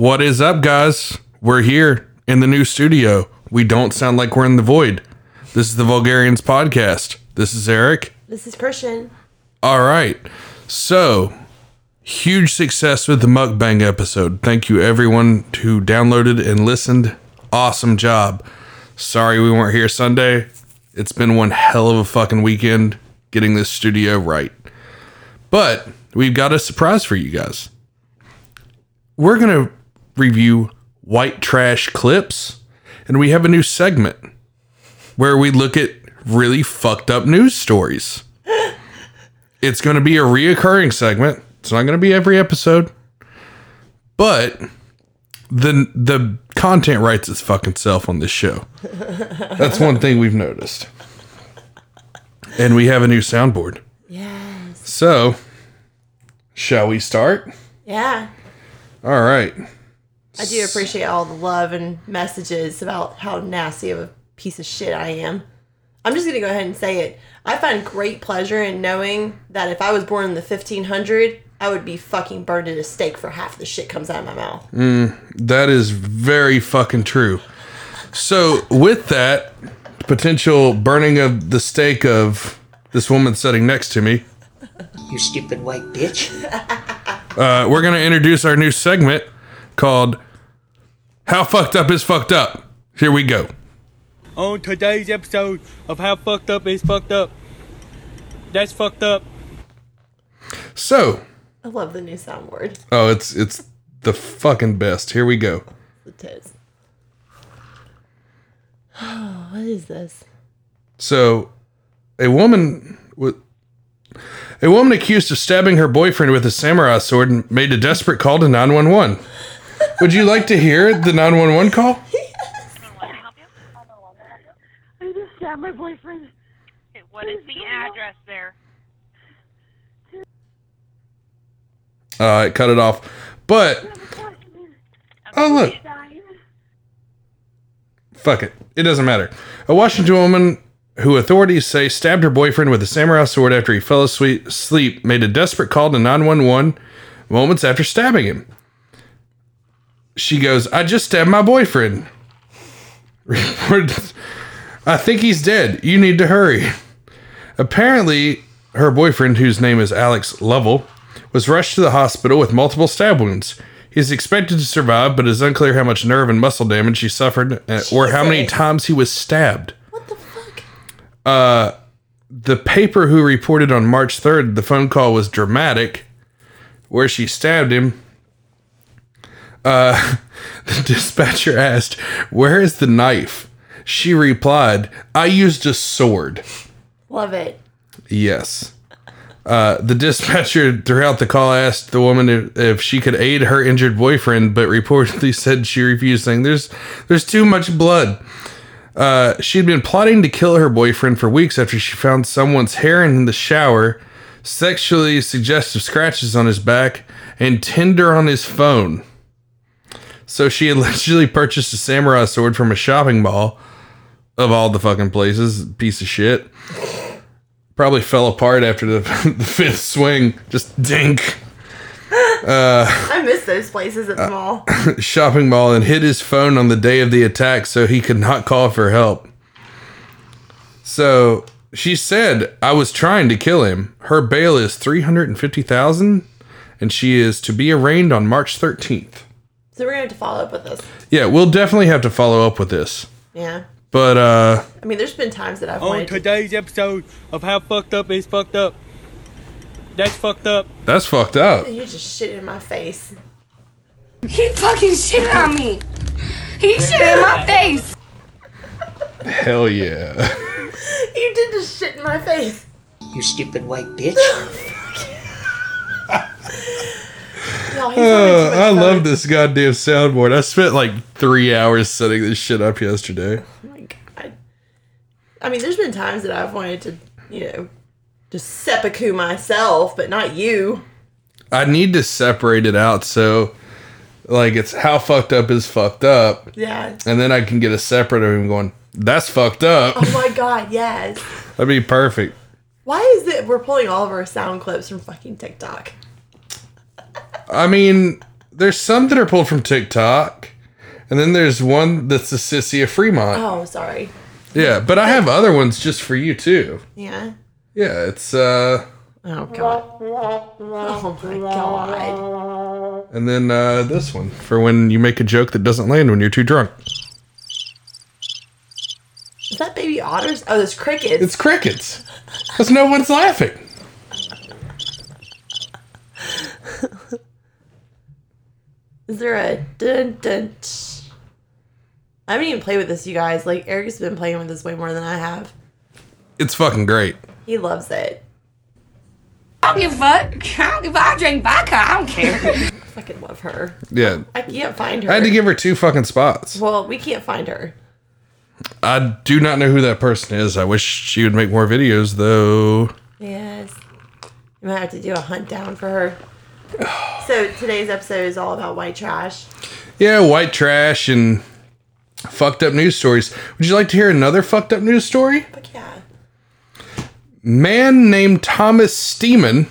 What is up, guys? We're here in the new studio. We don't sound like we're in the void. This is the Vulgarians podcast. This is Eric. This is Kristian. All right. So, huge success with the mukbang episode. Thank you, everyone who downloaded and listened. Awesome job. Sorry we weren't here Sunday. It's been one hell of a fucking weekend getting this studio right. But we've got a surprise for you guys. We're going to review white trash clips, and we have a new segment where we look at really fucked up news stories. It's going to be a reoccurring segment. It's not going to be every episode, but the the content writes its fucking self on this show. That's one thing we've noticed. And we have a new soundboard. Yes. So, shall we start? Yeah. All right. I do appreciate all the love and messages about how nasty of a piece of shit I am. I'm just going to go ahead and say it. I find great pleasure in knowing that if I was born in the 1500, I would be fucking burned at a stake for half the shit comes out of my mouth. That is very fucking true. So, with that potential burning of the stake of this woman sitting next to me, You stupid white bitch. uh, we're going to introduce our new segment called How Fucked Up is Fucked Up. Here we go. on today's episode of How Fucked Up is Fucked Up. That's fucked up. So, I love the new soundboard. oh, it's it's the fucking best. Here we go. The tits. what is this? So, a woman with a woman accused of stabbing her boyfriend with a samurai sword made a desperate call to 911. Would you like to hear the 911 call? I just stabbed my boyfriend. Okay, What is the address there? Uh, it cut it off. But oh look, fuck it. It doesn't matter. A Washington woman who authorities say stabbed her boyfriend with a samurai sword after he fell asleep, asleep made a desperate call to 911 moments after stabbing him. She goes, I just stabbed my boyfriend. I think he's dead. You need to hurry. Apparently, her boyfriend, whose name is Alex Lovell, was rushed to the hospital with multiple stab wounds. He is expected to survive, but it is unclear how much nerve and muscle damage he suffered uh, or how many times he was stabbed. What the fuck? The paper who reported on March 3rd the phone call was dramatic, where she stabbed him. Uh, the dispatcher asked, Where is the knife? She replied, I used a sword. Love it. Yes. Uh, the dispatcher throughout the call asked the woman if, if she could aid her injured boyfriend, but reportedly said she refused, saying, "There's, there's too much blood." Uh, she'd been plotting to kill her boyfriend for weeks after she found someone's hair in the shower, sexually suggestive scratches on his back, and Tinder on his phone. So she allegedly purchased a samurai sword from a shopping mall, of all the fucking places. Piece of shit probably fell apart after the, the fifth swing. Just dink. I miss those places Uh, at the mall. Shopping mall and hid his phone on the day of the attack so he could not call for help. So she said, I was trying to kill him. Her bail is 350000 and she is to be arraigned on March 13th. So we're going to have to follow up with this. Yeah, we'll definitely have to follow up with this. Yeah. But, uh, I mean, there's been times that I've On wanted to today's episode of How Fucked Up is Fucked Up. That's fucked up. that's fucked up. You just shit in my face. He fucking shit on me. He shit in my face. Hell yeah. You did just shit in my face. You stupid white bitch. Y'all, he's having too much Uh, I love this goddamn soundboard. I spent like three hours setting this shit up yesterday. Oh my god. I mean, there's been times that I've wanted to, you know, just seppuku myself, but not you. I need to separate it out so like it's how fucked up is fucked up. Yeah. And then I can get a separate of him going, that's fucked up. Oh my god, yes. That'd be perfect. Why is it we're pulling all of our sound clips from fucking TikTok? I mean, there's some that are pulled from TikTok, and then there's one that's the sissy of Fremont. Oh, sorry. Yeah, but I have other ones just for you too. Yeah. Yeah, it's uh, Oh god. Oh my god. and then uh, this one for when you make a joke that doesn't land when you're too drunk. Is that baby otters? Oh, there's crickets. It's crickets, because no one's laughing. Is there a dun dun? tsh? I haven't even played with this, you guys. Like Eric's been playing with this way more than I have. It's fucking great. He loves it. I don't give a fuck. I don't give a I drink vodka. I don't care. I fucking love her. Yeah, I can't find her. I had to give her two fucking spots. well, we can't find her. I do not know who that person is. I wish she would make more videos though. Yes. You might have to do a hunt down for her. So today's episode is all about white trash. Yeah, white trash and fucked up news stories. Would you like to hear another fucked up news story? Fuck yeah. Man named Thomas Stemen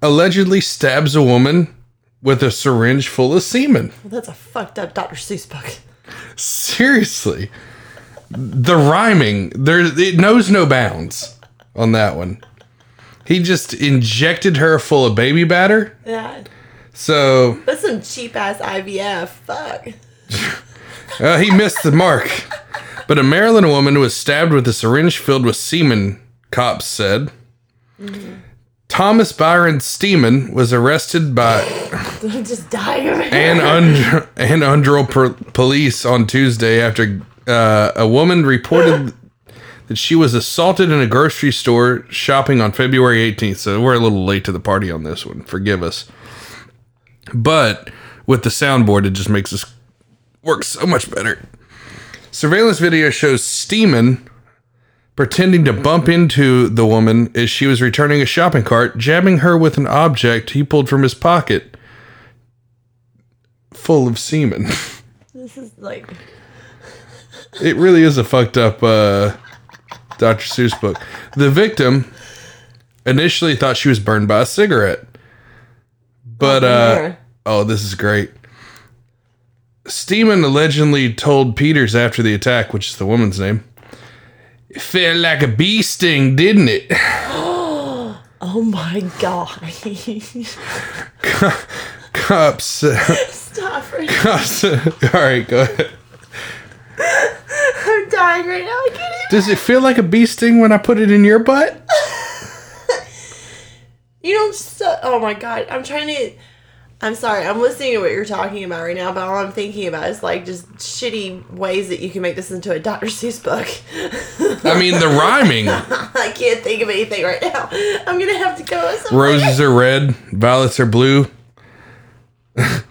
allegedly stabs a woman with a syringe full of semen. Well, that's a fucked up Dr. Seuss book. Seriously. The rhyming, there it knows no bounds on that one. He just injected her full of baby batter. Yeah. So That's some cheap ass IVF. Fuck. Uh, he missed the mark. But a Maryland woman was stabbed with a syringe filled with semen, cops said. Thomas Byron Stemen was arrested by Just die of it. Ann, Und- Anne Arundel per- police on Tuesday after uh, a woman reported that she was assaulted in a grocery store shopping on February 18th. So we're a little late to the party on this one. Forgive us. But with the soundboard, it just makes us work so much better. Surveillance video shows Stemen pretending to bump into the woman as she was returning a shopping cart, jabbing her with an object he pulled from his pocket full of semen. This is like it really is a fucked up uh, Dr. Seuss book. The victim initially thought she was burned by a cigarette. But, uh, oh, this is great. Stemen allegedly told Peters after the attack, which is the woman's name, it felt like a bee sting, didn't it? Oh my god. Cops. uh, Stop cops. all right, go ahead. I'm dying right now. I can't even. Does it feel like a bee sting when I put it in your butt? You don't Oh my god. I'm trying to. I'm sorry. I'm listening to what you're talking about right now, but all I'm thinking about is like just shitty ways that you can make this into a Dr. Seuss book. I mean, the rhyming. I can't think of anything right now. I'm gonna have to go something. Roses are red, violets are blue. Where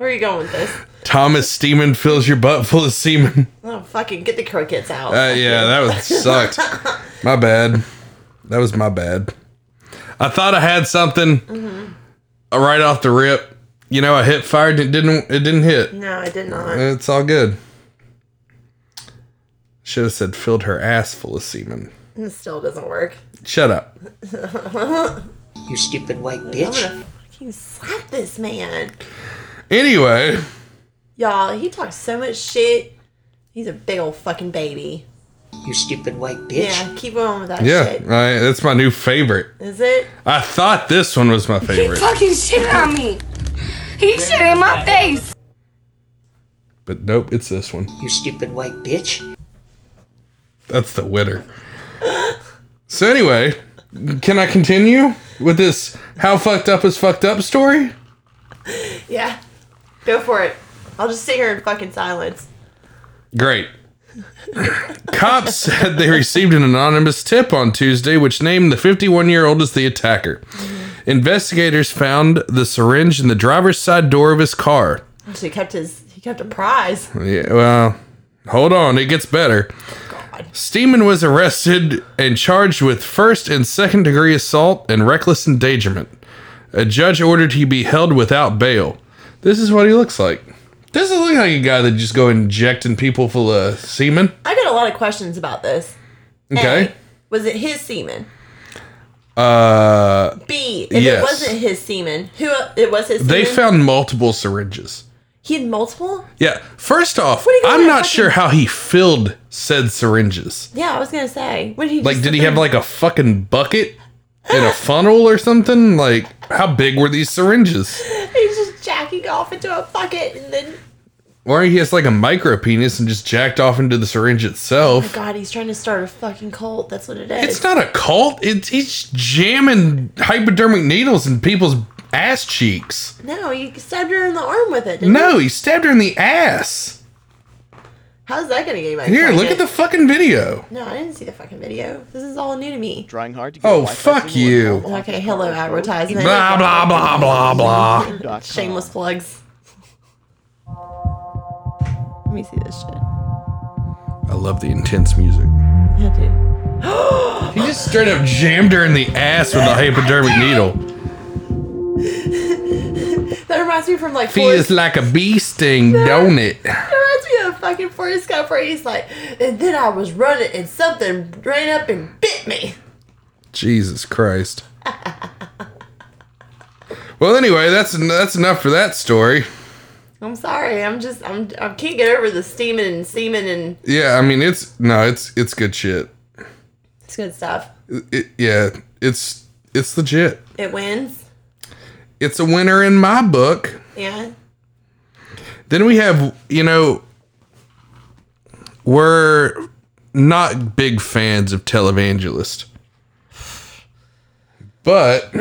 are you going with this? Thomas Stemen fills your butt full of semen. Oh, fucking get the crickets out. Uh, yeah, that was sucked. my bad. That was my bad. I thought I had something uh, right off the rip. You know, I hit fired. It didn't. It didn't hit. no, I did not. It's all good. Should have said filled her ass full of semen. It still doesn't work. Shut up. You stupid white I'm bitch. gonna fucking slap this man. Anyway, Y'all, he talks so much shit. He's a big old fucking baby. You stupid white bitch. Yeah, keep going with that yeah, shit. right. That's my new favorite. Is it? I thought this one was my favorite. He favorite, fucking shit on me. He shit in my face. but nope, it's this one. You stupid white bitch. That's the winner. So anyway, can I continue with this how fucked up is fucked up story? Yeah. Go for it. I'll just sit here in fucking silence. Great. Cops said they received an anonymous tip on Tuesday which named the 51 year old as the attacker. Investigators found the syringe in the driver's side door of his car. So he kept his he kept a prize. Yeah, well, hold on, it gets better. God. Stemen was arrested and charged with first and second degree assault and reckless endangerment. A judge ordered he be held without bail. This is what he looks like. Doesn't look like a guy that just go injecting people full of semen. I got a lot of questions about this. Okay. A, was it his semen? Uh, B. If Yes. it wasn't his semen, who it was his. they semen? found multiple syringes. he had multiple. Yeah. First off, What do you I'm not fucking- sure how he filled said syringes. Yeah, I was gonna say. What did he Like, did he have like a fucking bucket in a funnel or something? Like, how big were these syringes? Jacking off into a bucket and then. Or he has like a micro penis and just jacked off into the syringe itself. Oh God, he's trying to start a fucking cult. That's what it is. It's not a cult. It's he's jamming hypodermic needles in people's ass cheeks. No, he stabbed her in the arm with it. didn't No, you? he stabbed her in the ass. How's that gonna get anybody? Here, look at the fucking video. No, I didn't see the fucking video. This is all new to me. Trying hard to get Oh, Wi-Fi fuck signal you. at Okay, hello advertisement. Blah blah blah blah blah. dot. Shameless plugs. Let me see this shit. I love the intense music. Yeah, dude. He just straight up jammed her in the ass with a hypodermic needle. That reminds me from like Feels like a bee sting, don't it? That reminds me of fucking Forrest Gump where he's like, and then I was running and something ran up and bit me. Jesus Christ. Well, anyway, that's that's enough for that story. I'm sorry. I'm just I'm I can't get over the steaming and semen and Yeah, I mean it's no, it's it's good shit. it's good stuff. It, yeah, it's it's legit. It wins. It's a winner in my book. Yeah. Then we have, you know, we're not big fans of televangelist. But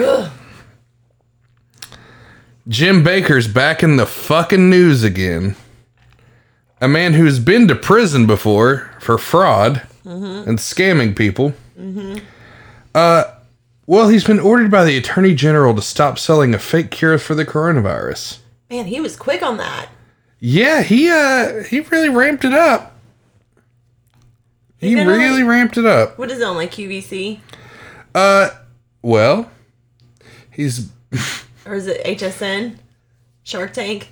Jim Bakker's back in the fucking news again. A man who's been to prison before for fraud and scamming people. Uh, well, he's been ordered by the Attorney General to stop selling a fake cure for the coronavirus. Man, he was quick on that. Yeah, he uh he really ramped it up. He really on- ramped it up. What is it on like QVC? Uh, well, he's Or is it HSN? Shark Tank?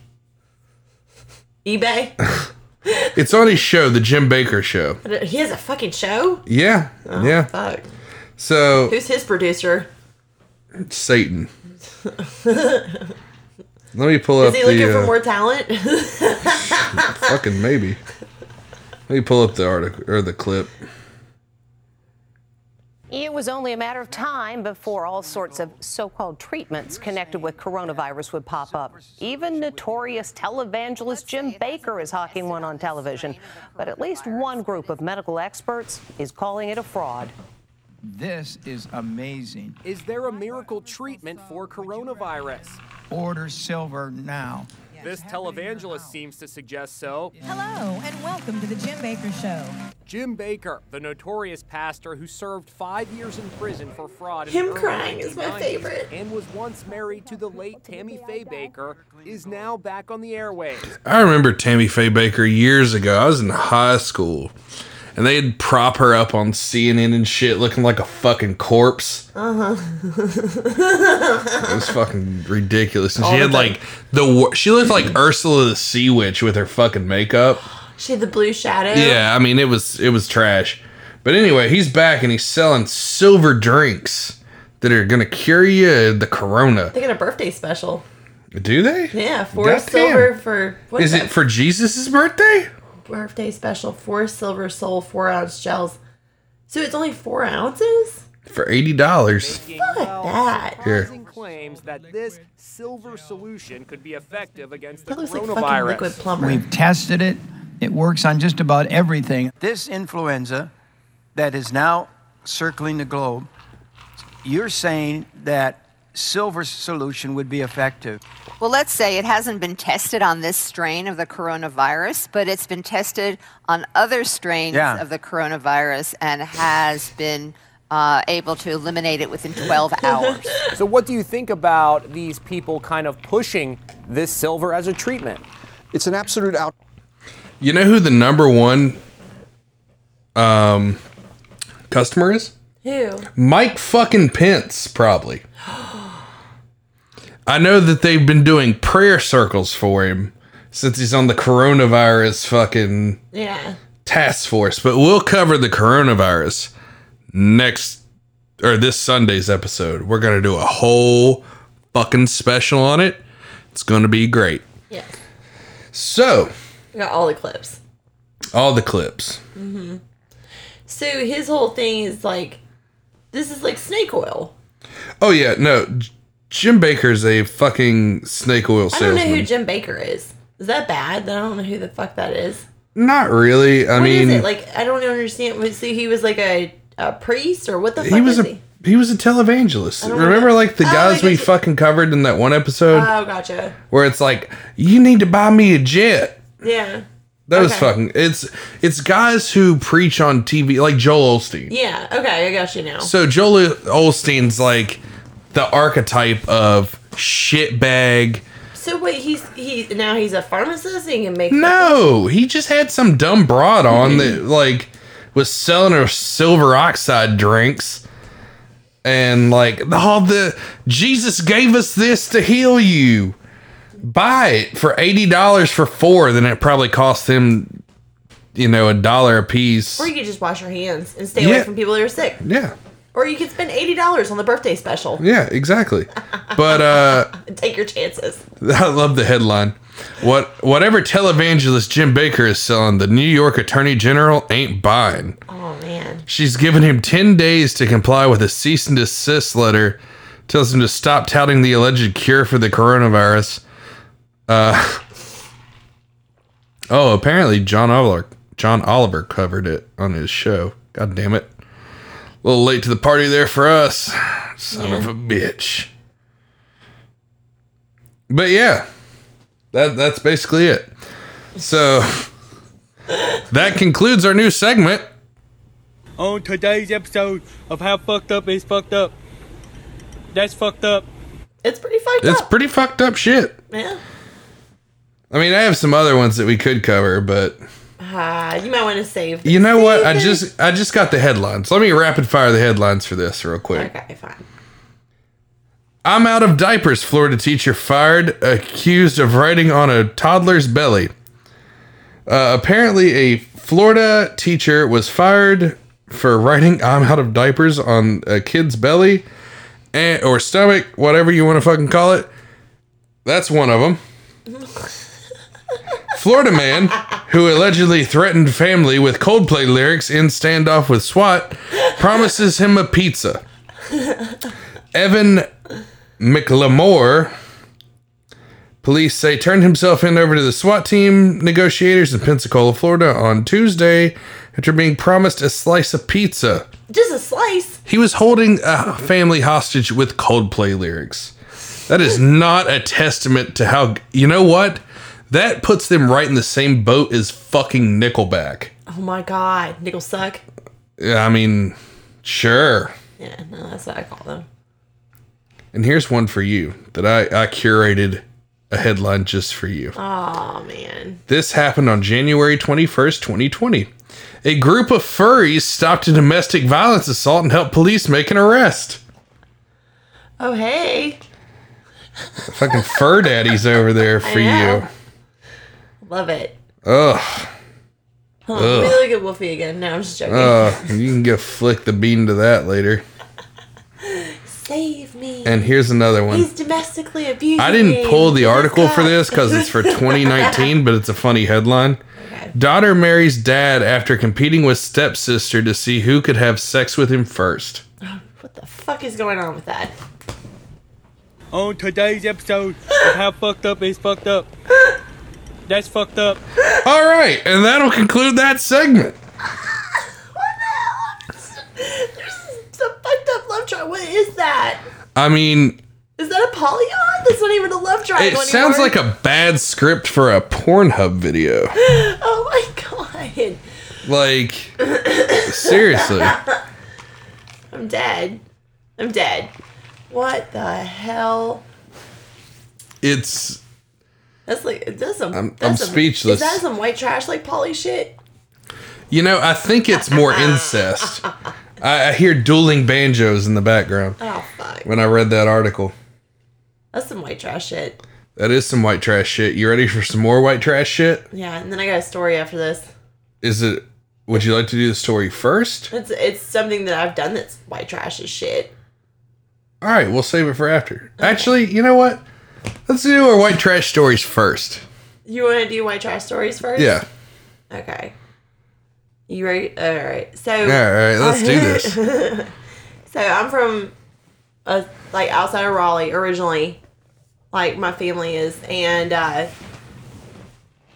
eBay? it's on his show, the Jim Bakker show. He has a fucking show? Yeah, yeah. Fuck. So Who's his producer? Satan. Let me pull up Is he looking the for uh, more talent? fucking maybe. Let me pull up the article or the clip. It was only a matter of time before all sorts of so called treatments connected with coronavirus would pop up. Even notorious televangelist Jim Bakker is hawking one on television. But at least one group of medical experts is calling it a fraud. This is amazing. Is there a miracle treatment for coronavirus? Order silver now. This televangelist seems to suggest so. Hello, and welcome to the Jim Bakker Show. Jim Bakker, the notorious pastor who served five years in prison for fraud. Him crying is my favorite. And was once married to the late Tammy Faye Bakker, is now back on the airwaves. I remember Tammy Faye Bakker years ago. I was in high school. And they'd prop her up on CNN and shit looking like a fucking corpse. Uh huh. It was fucking ridiculous. And All she had like the she looked like Ursula the Sea Witch with her fucking makeup. she had the blue shadow. Yeah, I mean it was it was trash. But anyway, he's back and he's selling silver drinks that are gonna cure you the corona. They got a birthday special. Do they? Yeah, four Goddamn. silver for what Is that? it for Jesus' birthday? Birthday special? Four silver soul, four ounce gels. So it's only four ounces. For eighty dollars. Fuck that. Here. Claims that this silver solution could be effective against the That looks like fucking coronavirus. liquid plumber. We've tested it. It works on just about everything. This influenza that is now circling the globe, you're saying that silver solution would be effective. Well, let's say it hasn't been tested on this strain of the coronavirus, but it's been tested on other strains Yeah. of the coronavirus and has been uh, able to eliminate it within 12 hours. So, what do you think about these people kind of pushing this silver as a treatment? It's an absolute out. You know who the number one um customer is? Who? Mike fucking Pence, probably. I know that they've been doing prayer circles for him since he's on the coronavirus fucking Yeah. task force, but we'll cover the coronavirus next or this Sunday's episode. We're gonna do a whole fucking special on it. It's gonna be great. Yeah. So, We got all the clips. all the clips. hmm So his whole thing is like, this is like snake oil. Oh yeah, no. Jim Bakker's a fucking snake oil salesman. I don't know who Jim Bakker is. Is that bad? I don't know who the fuck that is. Not really. I What is mean, it? Like I don't understand. Was he, he was like a, a priest or what the fuck he was is a he? he was a televangelist. Remember, know. like the Oh, guys we fucking covered in that one episode, Oh, gotcha. where it's like, you need to buy me a jet. Yeah. That was fucking. It's it's guys who preach on TV, like Joel Olstein. Yeah. Okay, I got you now. So Joel Olstein's like the archetype of shitbag. So wait, he's he now he's a pharmacist. He can make No, he just had some dumb broad on hmm. that like was selling her silver oxide drinks. And like all the Jesus gave us this to heal you. Buy it for eighty dollars for four, then it probably cost him, you know, a dollar a piece. Or you could just wash your hands and stay Yeah. away from people that are sick. Yeah, Or you could spend eighty dollars on the birthday special. yeah, exactly. But uh Take your chances. I love the headline. What whatever televangelist Jim Bakker is selling, the New York Attorney General ain't buying. Oh man. She's given him 10 days to comply with a cease and desist letter. Tells him to stop touting the alleged cure for the coronavirus. Uh, oh, apparently John Oliver John Oliver covered it on his show. God damn it. A little late to the party there for us. Son of a bitch. But yeah. That that's basically it. So that concludes our new segment. On today's episode of How Fucked Up is Fucked Up. That's fucked up. It's pretty fucked It's up. pretty fucked up shit. Yeah. I mean, I have some other ones that we could cover, but Ah, you might want to save. you know what? I just I just got the headlines. Let me rapid fire the headlines for this real quick. Okay, fine. I'm out of diapers. Florida teacher fired, accused of writing on a toddler's belly. Uh, apparently, a Florida teacher was fired for writing "I'm out of diapers" on a kid's belly and, or stomach, whatever you want to fucking call it. That's one of them. Florida man who allegedly threatened family with Coldplay lyrics in standoff with SWAT promises him a pizza. Evan McLemore, police say, turned himself in over to the SWAT team negotiators in Pensacola, Florida on Tuesday after being promised a slice of pizza. Just a slice. He was holding a family hostage with Coldplay lyrics. That is not a testament to how. You know what? That puts them right in the same boat as fucking Nickelback. Oh my god, nickel suck. Yeah, I mean, sure. Yeah, no, that's what I call them. And here's one for you that I, I curated a headline just for you. Oh man. This happened on January 21st, 2020. A group of furries stopped a domestic violence assault and helped police make an arrest. Oh hey, Fucking fur daddies over there for know. Love it. you. Ugh. Hold on, let me look at Wolfie again. No, I'm just joking. Uh, you can get flick the bean to that later. Save me. And here's another one. He's domestically abusing I didn't pull the article for this because it's for 2019, but it's a funny headline. Daughter marries dad after competing with stepsister to see who could have sex with him first. What the fuck is going on with that? On today's episode of How Fucked Up is Fucked Up. That's fucked up. All right, and that'll conclude that segment. Some fucked up love triangle. What is that? I mean, Is that a polygon? That's not even a love triangle. it triangle sounds anymore. like a bad script for a Pornhub video. Oh my god. Like, seriously. I'm dead. I'm dead. What the hell? It's That's like that's some. I'm- that's I'm some, speechless. Is that some white trash like poly shit? You know, I think it's more incest. I, I hear dueling banjos in the background Oh fuck. when I read that article. That's some white trash shit. That is some white trash shit. You ready for some more white trash shit? Yeah, and then I got a story after this. Is it Would you like to do the story first? It's it's something that I've done that's white trash as shit. All right, we'll save it for after. Actually, you know what? Let's do our white trash stories first. You want to do white trash stories first? Yeah. Okay. You ready? All right. So. All right, let's do this. so I'm from, uh, like outside of Raleigh originally, like my family is, and uh,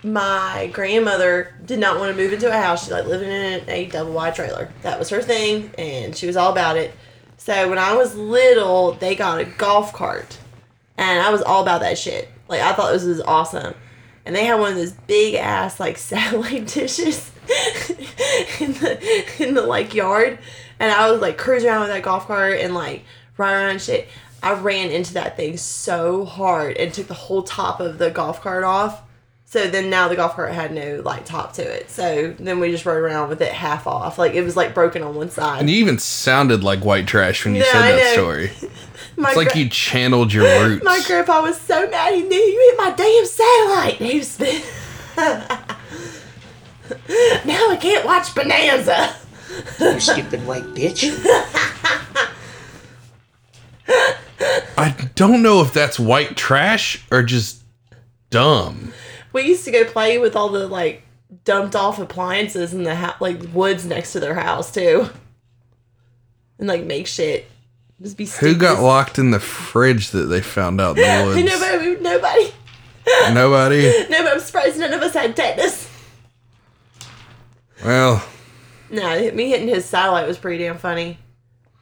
my grandmother did not want to move into a house. She like living in a double wide trailer. That was her thing, and she was all about it. So when I was little, they got a golf cart, and I was all about that shit. Like I thought this was awesome, and they had one of those big ass like satellite dishes in the in the like yard, and I was like cruising around with that golf cart and like riding around shit. I ran into that thing so hard and took the whole top of the golf cart off. So then now the golf cart had no like top to it. So then we just rode around with it half off. Like it was like broken on one side. And you even sounded like white trash when you Yeah, said I that know. story. My It's like you channeled your roots. My grandpa was so mad. He knew you hit my damn satellite. He was now I can't watch Bonanza. You stupid white bitch. I don't know if that's white trash or just dumb. We used to go play with all the like dumped off appliances in the ha- like woods next to their house too, and like make shit. Just be Who got locked in the fridge that they found out in the woods? nobody, nobody, Nobody. no. But I'm surprised none of us had tetanus. Well, No, me hitting his satellite was pretty damn funny.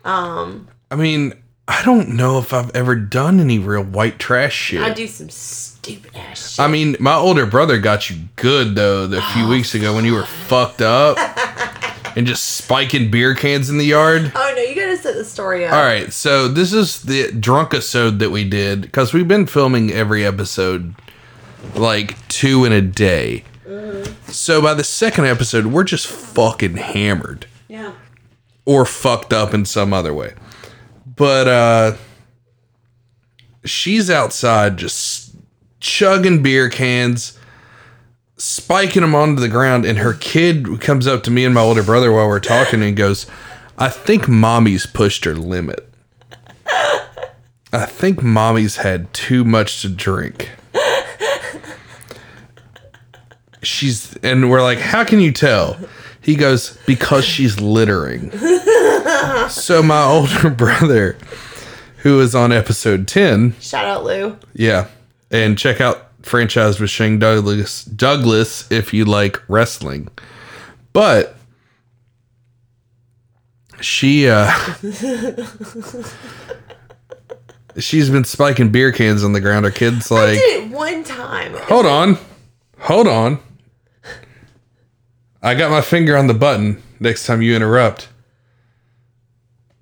Um, I mean, I don't know if I've ever done any real white trash shit. I do some stupid ass shit. I mean, my older brother got you good though a few oh, weeks ago when you were fucked up and just spiking beer cans in the yard. Oh no, you gotta set the story up. All right, so this is the drunk episode that we did because we've been filming every episode like two in a day. Mm-hmm. So by the second episode, we're just fucking hammered Yeah. or fucked up in some other way. But uh she's outside just chugging beer cans, spiking them onto the ground, and her kid comes up to me and my older brother while we're talking and goes, I think mommy's pushed her limit. I think mommy's had too much to drink. She's and we're like, how can you tell? He goes, because she's littering. so my older brother, who is on episode 10, Shout out Lou. yeah. And check out Franchise with Shane Douglas Douglas if you like wrestling. But she uh she's been spiking beer cans on the ground. Her kid's I like did it one time. Hold on. Hold on. I got my finger on the button next time you interrupt.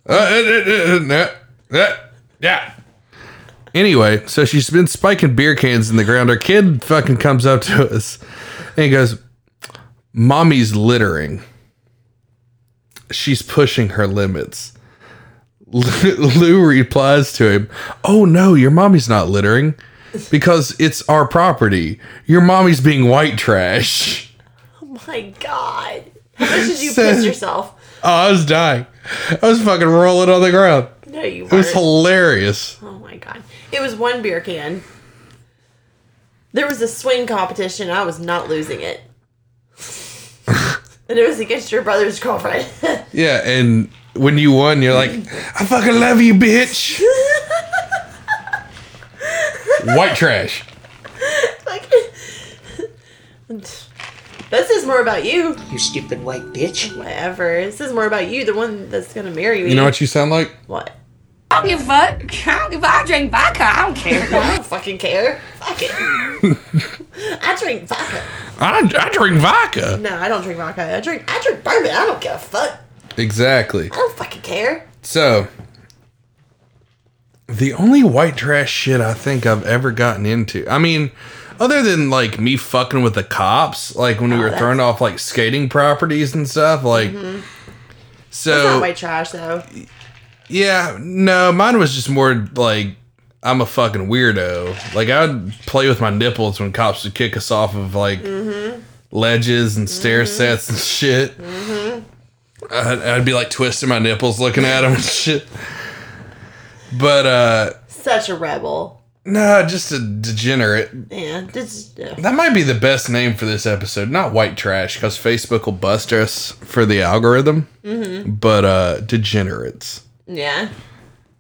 Uh, uh, uh, yeah. Anyway, so she's been spiking beer cans in the ground. Her kid fucking comes up to us and he goes, Mommy's littering. She's pushing her limits. Lou replies to him, Oh no, your mommy's not littering because it's our property. Your mommy's being white trash. My god. How much did you piss yourself? Oh, I was dying. I was fucking rolling on the ground. No, you weren't. It was hilarious. Oh my god. It was one beer can. There was a swing competition. I was not losing it. and it was against your brother's girlfriend. Yeah, and when you won, you're like, I fucking love you, bitch. White trash. This is more about you. You stupid white bitch. Whatever. This is more about you, the one that's gonna marry me. You know what you sound like? What? I don't give a fuck. I don't give a I drink vodka. I don't care. I don't fucking care. Fuck it. I drink vodka. I, I drink vodka. No, I don't drink vodka. I drink I drink bourbon. I don't give a fuck. Exactly. I don't fucking care. So, the only white trash shit I think I've ever gotten into, I mean, other than like me fucking with the cops, like when we Oh, were that's- throwing off like skating properties and stuff, like, Mhm. so. That's not white trash though. Yeah, no, mine was just more like I'm a fucking weirdo. Like I'd play with my nipples when cops would kick us off of like Mm-hmm. ledges and stair sets and shit. I'd, I'd be like twisting my nipples looking at them and shit. But uh Such a rebel. No, just a degenerate. Yeah. Just, yeah. That might be the best name for this episode. Not white trash, because Facebook will bust us for the algorithm. Mhm. But uh degenerates. Yeah.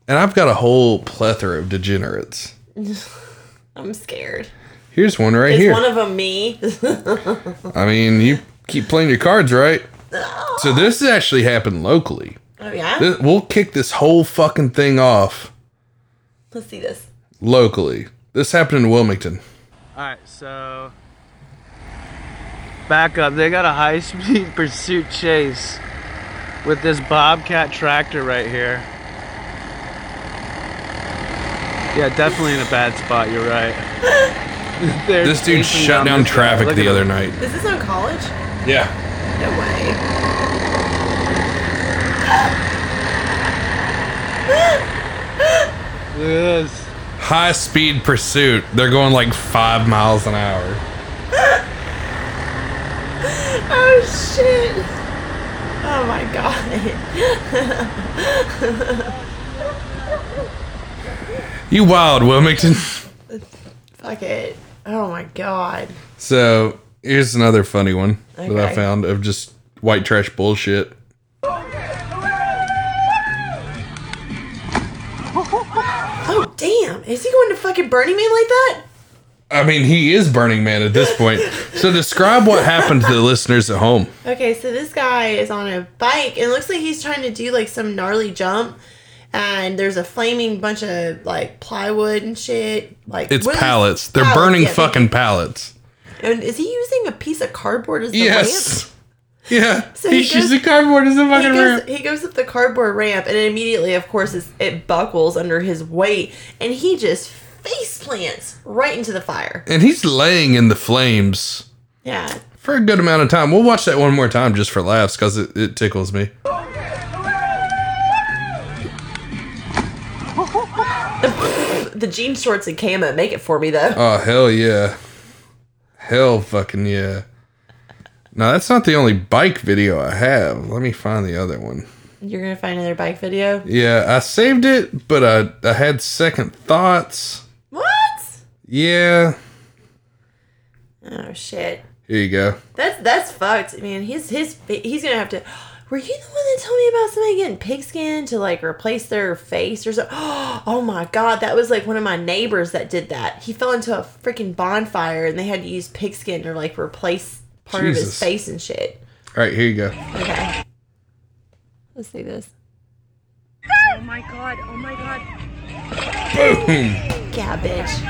And I've got a whole plethora of degenerates. I'm scared. Here's one right Is here. one of them me? I mean, you keep playing your cards right. So this has actually happened locally. oh yeah. We'll kick this whole fucking thing off Let's see this. Locally. This happened in Wilmington. Alright, so. Back up. They got a high speed pursuit chase with this Bobcat tractor right here. Yeah, definitely in a bad spot, you're right. This dude shut down this guy. traffic the other him. night. Is this on college? Yeah. No way. Look at this. High speed pursuit. They're going like five miles an hour. Oh shit. Oh my god. You wild, Wilmington. Fuck it. Oh my god. So here's another funny one that I found of just white trash bullshit. Damn. Is he going to fucking Burning Man like that? I mean, he is Burning Man at this point. so describe what happened to the listeners at home. Okay, so this guy is on a bike and it looks like he's trying to do like some gnarly jump. And there's a flaming bunch of like plywood and shit. Like It's what is- pallets. They're Pallets, burning yeah, fucking pallets. And is he using a piece of cardboard as the Yes. Yeah. So He's he goes- using cardboard as a he goes, ramp. he goes up the cardboard ramp and immediately, of course, it buckles under his weight and he just face plants right into the fire. And he's laying in the flames Yeah. for a good amount of time. We'll watch that one more time just for laughs because it, it tickles me. The jean shorts and camo make it for me though. Oh, hell yeah. Hell fucking yeah. No, that's not the only bike video I have. Let me find the other one. You're gonna find another bike video. Yeah, I saved it, but I, I had second thoughts. What? Yeah. Oh shit. Here you go. That's that's fucked. I mean, he's his he's gonna have to. Were you the one that told me about somebody getting pigskin to like replace their face or something? Oh my god, that was like one of my neighbors that did that. He fell into a freaking bonfire and they had to use pigskin to like replace part of his face and shit. All right, here you go. Okay. Let's see this. Oh my god, oh my god. Boom. Yeah, bitch.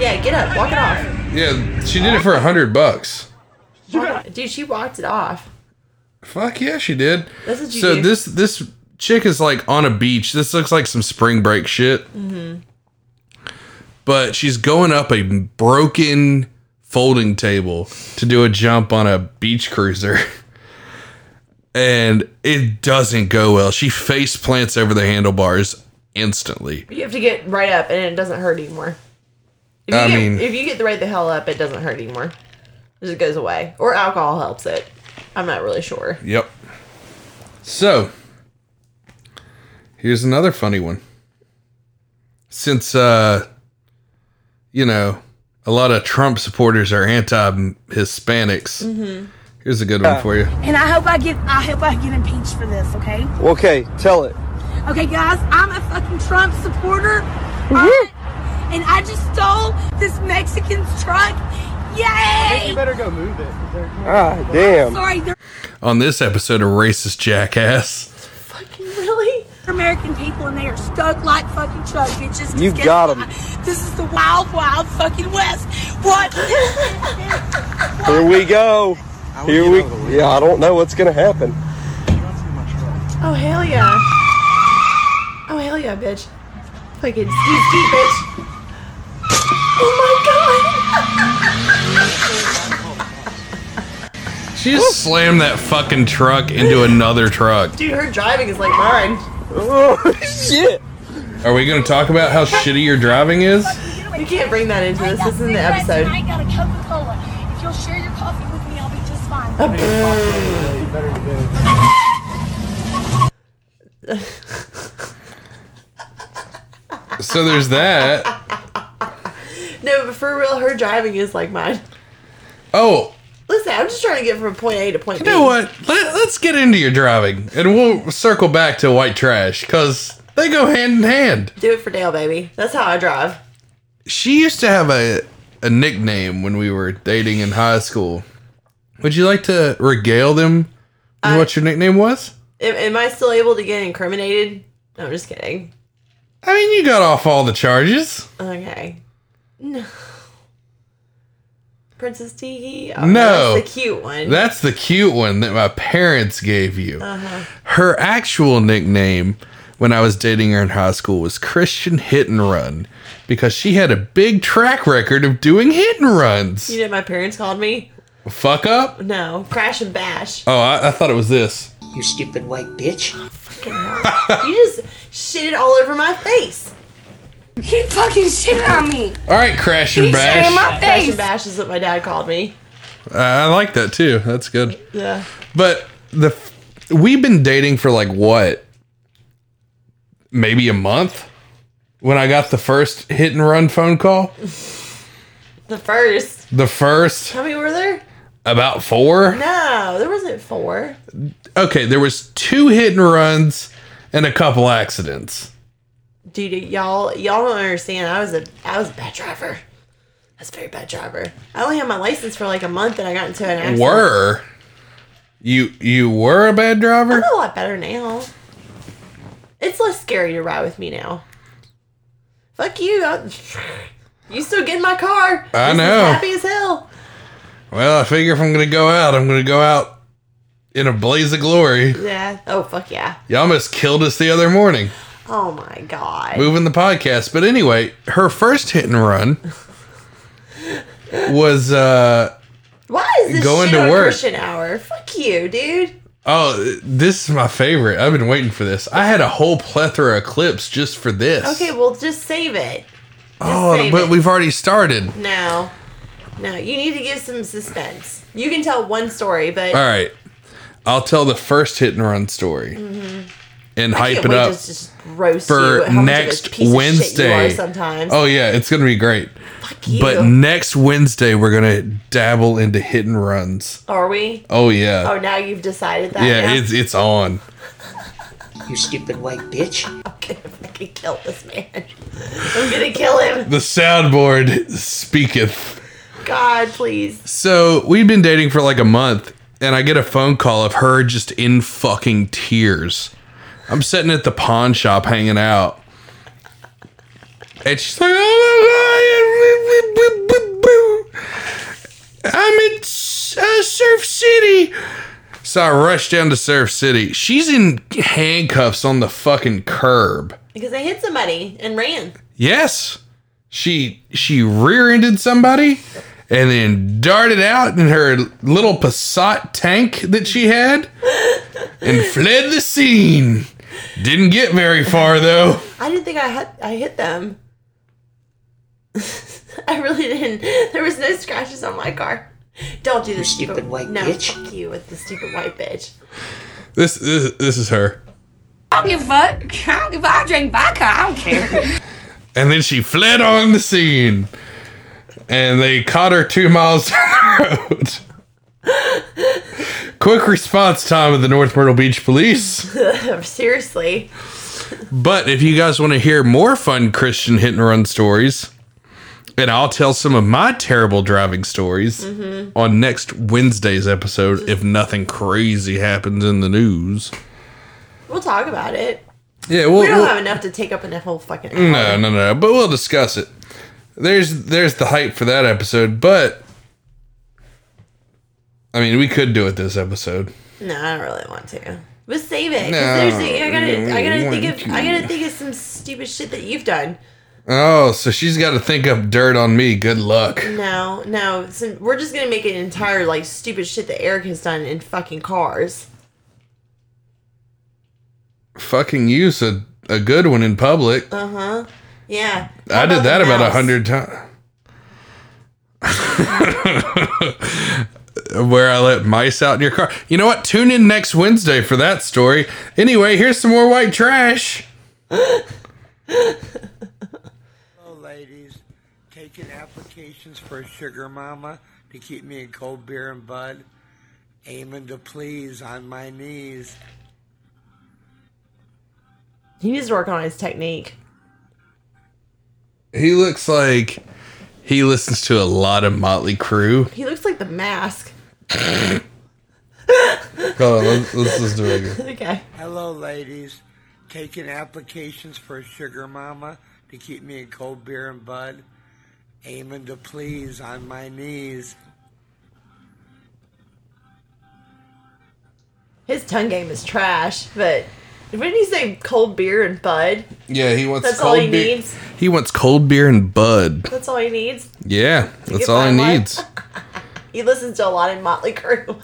Yeah, get up, walk it off. Yeah, she did it for a hundred bucks. Walk Dude, she walked it off. Fuck yeah, she did. That's what you so do. this this chick is like on a beach. This looks like some spring break shit. Mm-hmm. But she's going up a broken folding table to do a jump on a beach cruiser. And it doesn't go well. She face plants over the handlebars instantly. You have to get right up and it doesn't hurt anymore. If you I get, mean- if you get the right the hell up, it doesn't hurt anymore. It just goes away. Or alcohol helps it. I'm not really sure. Yep. So, here's another funny one. Since uh you know, a lot of Trump supporters are anti-Hispanics. Mm-hmm. Here's a good one for you. And I hope I get I hope I get impeached for this, okay? Okay, tell it. Okay, guys, I'm a fucking Trump supporter. alright? And I just stole this Mexican's truck. Yay! You better go move it. Ah, damn. Sorry, On this episode of Racist Jackass, really American people and they are stuck like fucking truck bitches. 'Cause You guess got 'em. what? This is the wild, wild fucking West. What? Here we go. Here we. Yeah, I don't know what's gonna happen. Oh, hell yeah. Oh, hell yeah, bitch. Fucking ski ski, bitch. Oh my god. she just slammed that fucking truck into another truck. Dude, her driving is like mine. Oh, shit. Are we going to talk about how shitty your driving is? You can't bring that into this. This is in the episode. I got a Coca-Cola. If you'll share your coffee with me. I'll be just fine. Uh, so there's that. No, but for real, her driving is like mine. Oh, Listen, I'm just trying to get from point A to point B. you know what? Let, let's get into your driving, and we'll circle back to white trash because they go hand in hand. Do it for Dale, baby. That's how I drive. She used to have a a nickname when we were dating in high school. Would you like to regale them with what your nickname was? Am, am I still able to get incriminated? No, I'm just kidding. I mean, you got off all the charges. Okay. No. Princess Tiki? Oh, no, That's the cute one. That's the cute one that my parents gave you. uh-huh. Her actual nickname when I was dating her in high school was Kristian Hit and Run because she had a big track record of doing hit and runs. You know what my parents called me? Fuck up? No, crash and bash. Oh, I, I thought it was this. You stupid white bitch. you just shit it all over my face. Keep fucking shitting on me. All right, Crash and Keep shitting in Bash. my Crash face. and bash is what my dad called me. Uh, I like that too. That's good. Yeah. But the we've been dating for like what? Maybe a month when I got the first hit and run phone call. The first. The first How many were there? about 4. No, there wasn't four. Okay, there was two hit and runs and a couple accidents. Dude, y'all y'all don't understand. I was a I was a bad driver. I was a very bad driver. I only had my license for like a month and I got into an accident. Were you you were a bad driver? I'm a lot better now. It's less scary to ride with me now. Fuck you. I, you still get in my car. I as know. Happy as hell. Well, I figure if I'm going to go out, I'm going to go out in a blaze of glory. Yeah. Oh fuck yeah. Y'all almost killed us the other morning. Oh my god. moving the podcast. But anyway, her first hit and run was uh Why is this Going to work. Kristian hour? Fuck you, dude. oh this is my favorite. I've been waiting for this. I had a whole plethora of clips just for this. Okay, well just save it. oh, save but it. we've already started. No. No, you need to give some suspense. You can tell one story, but All right. I'll tell the first hit and run story Mhm. And I hype can't it wait up to just roast for you at much of a next piece of shit you are Wednesday. sometimes. Oh yeah, it's gonna be great. you. But next Wednesday we're gonna dabble into hit and runs. Are we? Oh yeah. Oh, now you've decided that. yeah, now? it's it's on. You stupid white bitch. I'm gonna fucking kill this man. I'm gonna kill him. The soundboard speaketh. God, please. So we've been dating for like a month, and I get a phone call of her just in fucking tears. I'm sitting at the pawn shop hanging out. And she's like, oh my God, I'm in uh, Surf City. So I rush down to Surf City. She's in handcuffs on the fucking curb. Because I hit somebody and ran. Yes. She she rear-ended somebody and then darted out in her little Passat tank that she had and fled the scene. Didn't get very far though. I didn't think I had I hit them. I really didn't. There was no scratches on my car. Don't do this, stupid white no, bitch. fuck you with the stupid white bitch. This this, this is her. I don't give a fuck. I don't give a I drink vodka. I don't care. And then she fled on the scene. And they caught her two miles down the road. Quick response time of the North Myrtle Beach Police. Seriously. But if you guys want to hear more fun Kristian hit and run stories, and I'll tell some of my terrible driving stories Mhm. on next Wednesday's episode if nothing crazy happens in the news. We'll talk about it. Yeah, we'll, we don't we'll- have enough to take up a whole fucking hour. no, no, no, but we'll discuss it. There's there's the hype for that episode, but I mean, we could do it this episode. No, I don't really want to. But save it. No, I gotta, I gotta think of, I gotta think of some stupid shit that you've done. Oh, so she's got to think up dirt on me. Good luck. No, no, some, we're just gonna make an entire like stupid shit that Eric has done in fucking cars. Fucking use a, a good one in public. Uh huh. Yeah. I did that about a hundred times. Where I let mice out in your car. You know what? Tune in next Wednesday for that story. Anyway, here's some more white trash. Hello, ladies. Taking applications for a sugar mama to keep me in cold beer and bud. Aiming to please on my knees. He needs to work on his technique. He looks like he listens to a lot of Motley Crue. He looks like the mask. Hold on, let's, let's just do it again. Okay. Hello, ladies. Taking applications for a sugar mama to keep me in cold beer and bud. Aiming to please on my knees. His tongue game is trash, but wouldn't he say cold beer and bud? Yeah, he wants That's cold all he beer. needs. He wants cold beer and bud. That's all he needs. Yeah, that's all he by life. needs. He listens to a lot of Motley Crue.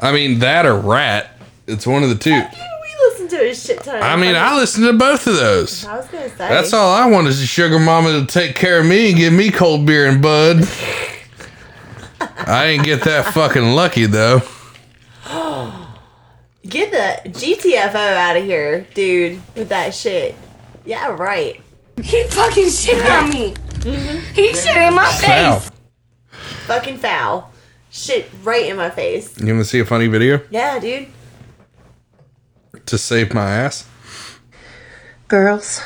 I mean, that or Ratt. It's one of the two. We listen to a shit ton. I mean, I listen to both of those. I was gonna say That's all I want is a sugar mama to take care of me and give me cold beer and bud. I ain't get that fucking lucky though. Get the GTFO out of here, dude, with that shit. Yeah, right. He fucking shit on me. Mm-hmm. He shit in my Foul. face. Fucking foul. Shit right in my face. You want to see a funny video Yeah, dude. to save my ass? Girls,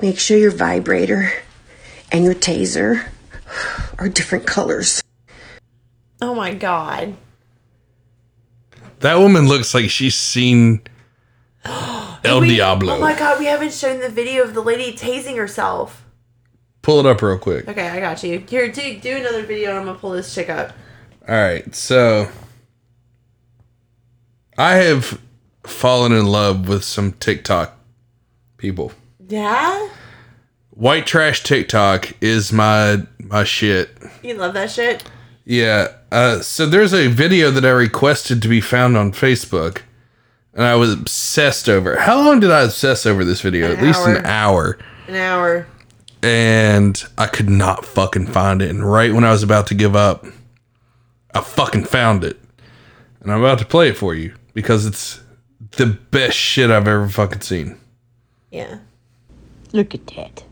make sure your vibrator and your taser are different colors. Oh my god. That woman looks like she's seen El We- Diablo. Oh my god, we haven't shown the video of the lady tasing herself. Pull it up real quick. Okay, I got you. Here, do, do another video and I'm gonna pull this chick up. All right, so I have fallen in love with some TikTok people. Yeah? White trash TikTok is my my shit. You love that shit? Yeah. Uh, so there's a video that I requested to be found on Facebook, and I was obsessed over. it. How long did I obsess over this video? An At least an hour. An hour. And I could not fucking find it. And right when I was about to give up, I fucking found it. And I'm about to play it for you because it's the best shit I've ever fucking seen. Yeah. Look at that.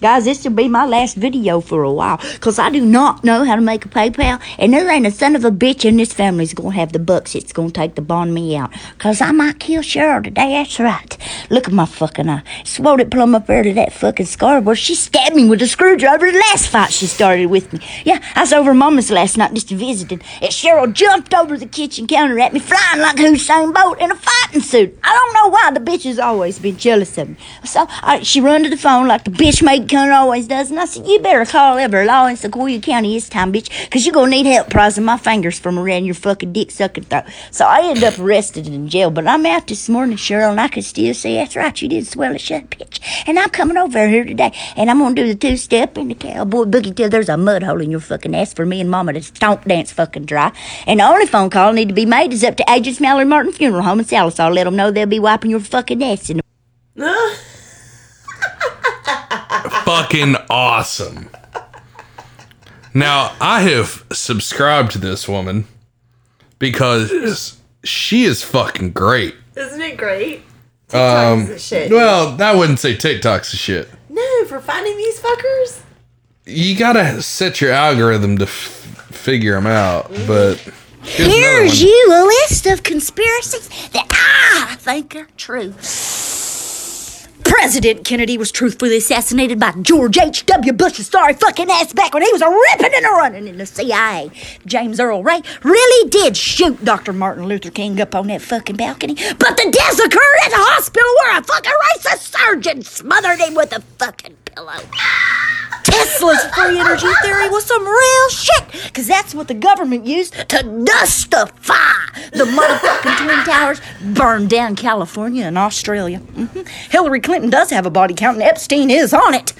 Guys, this will be my last video for a while because I do not know how to make a PayPal, and there ain't a son of a bitch in this family's gonna have the bucks it's gonna take to bond me out because I might kill Cheryl today. That's right. Look at my fucking eye. Swole it plumb up there to that fucking scar where she stabbed me with a screwdriver the last fight she started with me. Yeah, I was over Mama's last night just visiting, and Cheryl jumped over the kitchen counter at me, flying like Usain Bolt in a fighting suit. I don't know why the bitch has always been jealous of me. So I, she run to the phone like the bitch made cunt always does, and I said, "You better call every law in Sequoyah County this time, bitch, because you're gonna need help prizing my fingers from around your fucking dick sucking throat." So I ended up arrested in jail, but I'm out this morning, Cheryl, and I can still say that's right. You did swell a shut, bitch, and I'm coming over here today, and I'm gonna do the two step and the cowboy boogie till there's a mud hole in your fucking ass for me and Mama to stomp dance fucking dry. And the only phone call need to be made is up to Agents Mallory Martin Funeral Home in Salis. I'll let them know they'll be wiping your fucking ass in the fucking awesome. Now, I have subscribed to this woman because she is fucking great. Isn't it great? Um, the shit. well, I wouldn't say TikTok's the shit. No, for finding these fuckers? You gotta set your algorithm to f- figure them out, but here's Here's you a list of conspiracies that I think are true. President Kennedy was truthfully assassinated by George H.W. Bush's sorry fucking ass back when he was a ripping and a running in the CIA. James Earl Ray really did shoot Dr. Martin Luther King up on that fucking balcony, but the deaths occurred at the hospital where a fucking racist surgeon smothered him with a fucking pillow. Tesla's free energy theory was some real shit, because that's what the government used to dustify the motherfucking Twin Towers burned down California and Australia. Mhm. Hillary Clinton does have a body count, and Epstein is on it.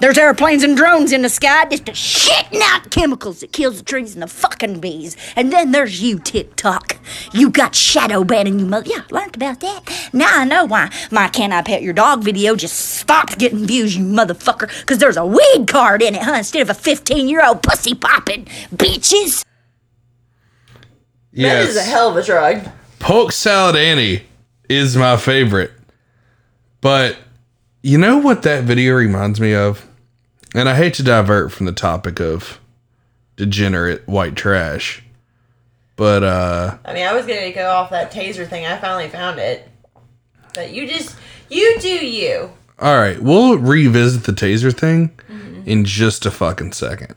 There's airplanes and drones in the sky just shitting out chemicals that kills the trees and the fucking bees. And then there's you, TikTok. You got shadow banning, you mother. Yeah, learned about that. Now I know why my Can I Pet Your Dog video just stopped getting views, you motherfucker, because there's a weed card in it, huh? Instead of a 15 year old pussy popping bitches. That is a hell of a drug. Polk Salad Annie is my favorite. But you know what that video reminds me of? And I hate to divert from the topic of degenerate white trash. But uh I mean, I was gonna go off that taser thing. I finally found it. But you just, you do you. all right, we'll revisit the taser thing in just a fucking second.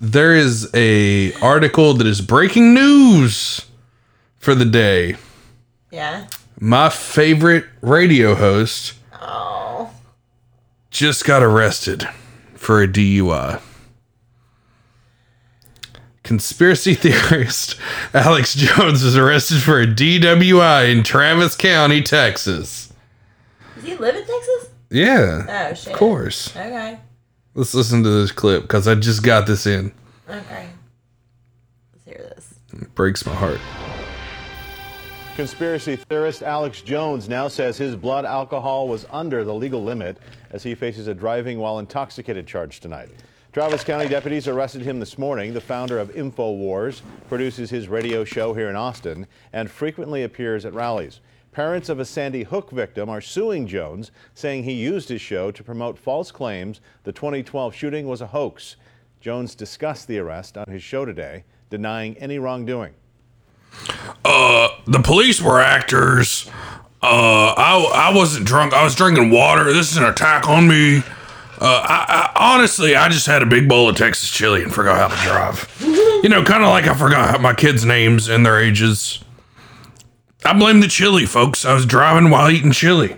There is a article that is breaking news for the day. Yeah. My favorite radio host Oh. just got arrested for a DUI. Conspiracy theorist Alex Jones was arrested for a DWI in Travis County, Texas. Does he live in Texas? Yeah. Oh shit. Of course. Okay. Let's listen to this clip because I just got this in. Okay. Let's hear this. It breaks my heart. Conspiracy theorist Alex Jones now says his blood alcohol was under the legal limit as he faces a driving while intoxicated charge tonight. Travis County deputies arrested him this morning. The founder of InfoWars produces his radio show here in Austin and frequently appears at rallies. Parents of a Sandy Hook victim are suing Jones, saying he used his show to promote false claims the 2012 shooting was a hoax. Jones discussed the arrest on his show today, denying any wrongdoing. Uh, the police were actors. Uh, I I wasn't drunk. I was drinking water. This is an attack on me. Uh, I, I honestly, I just had a big bowl of Texas chili and forgot how to drive. You know, kind of like I forgot my kids' names and their ages. I blame the chili, folks. I was driving while eating chili.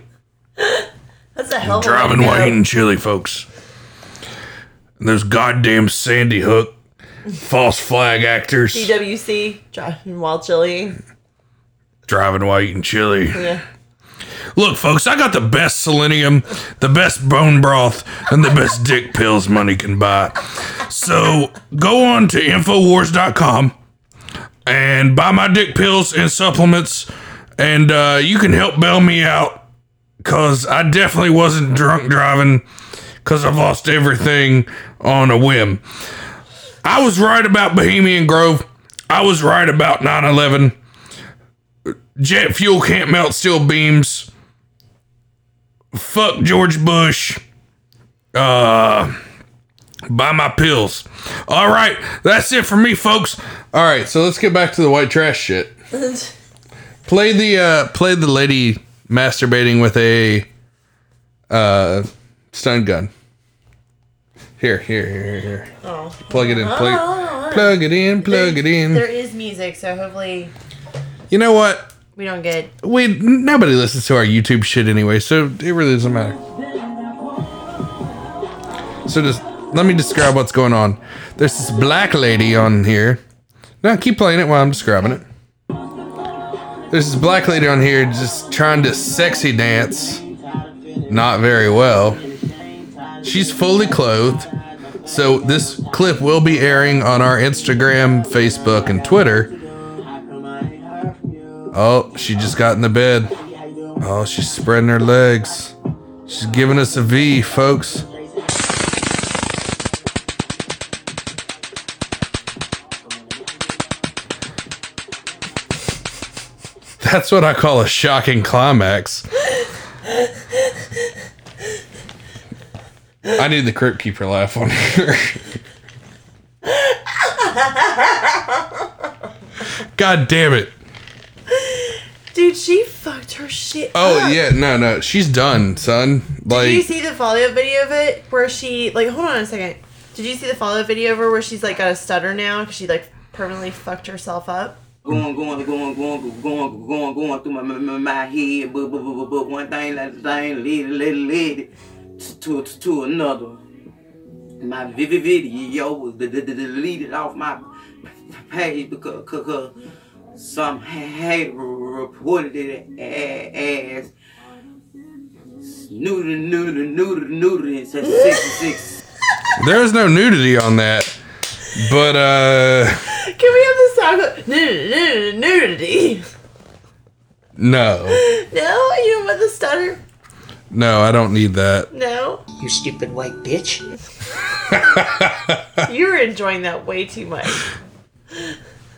That's a hell of a driving while eating chili, folks. And those goddamn Sandy Hook false flag actors DWC, driving while chili. driving while eating chili. Yeah. Look, folks, I got the best selenium, the best bone broth, and the best dick pills money can buy. So go on to Infowars.com and buy my dick pills and supplements, and uh, you can help bail me out because I definitely wasn't drunk driving because I've lost everything on a whim. I was right about Bohemian Grove. I was right about 9 11. Jet fuel can't melt steel beams. Fuck George Bush. Uh, buy my pills. All right, that's it for me, folks. All right, so let's get back to the white trash shit. Play the uh, play the lady masturbating with a uh, stun gun. Here, here, here, here. Oh. Plug it in. Plug, Oh. plug it in. Plug it in. There is music, so hopefully You know what? we don't get. We nobody listens to our YouTube shit anyway, so it really doesn't matter. So just let me describe what's going on. There's this black lady on here. No, keep playing it while I'm describing it. There's this black lady on here just trying to sexy dance. Not very well. She's fully clothed. So this clip will be airing on our Instagram, Facebook, and Twitter. Oh, she just got in the bed. Oh, she's spreading her legs. She's giving us a V, folks. That's what I call a shocking climax. I need the Crypt Keeper laugh on here. God damn it. Dude, she fucked her shit. Oh up. yeah, no, no, she's done, son. Did you see the follow up video of it where she like? Hold on a second. Did you see the follow up video of her where she's like got a stutter now because she like permanently fucked herself up? Going, going, going, going, going, going, going through my, my, my head. But, but, but, but one thing at a time, lady, lady, lady. to to another. My vi- vi- video was de- de- de- deleted off my page because, because some hater reported it a- as nudity, nudity, nudity, nudity, and said 66. There's no nudity on that, but uh, Can we have this song? Nudity, nudity. no, No, you don't want the stutter. no, I don't need that. No, You stupid white bitch. you're enjoying that way too much.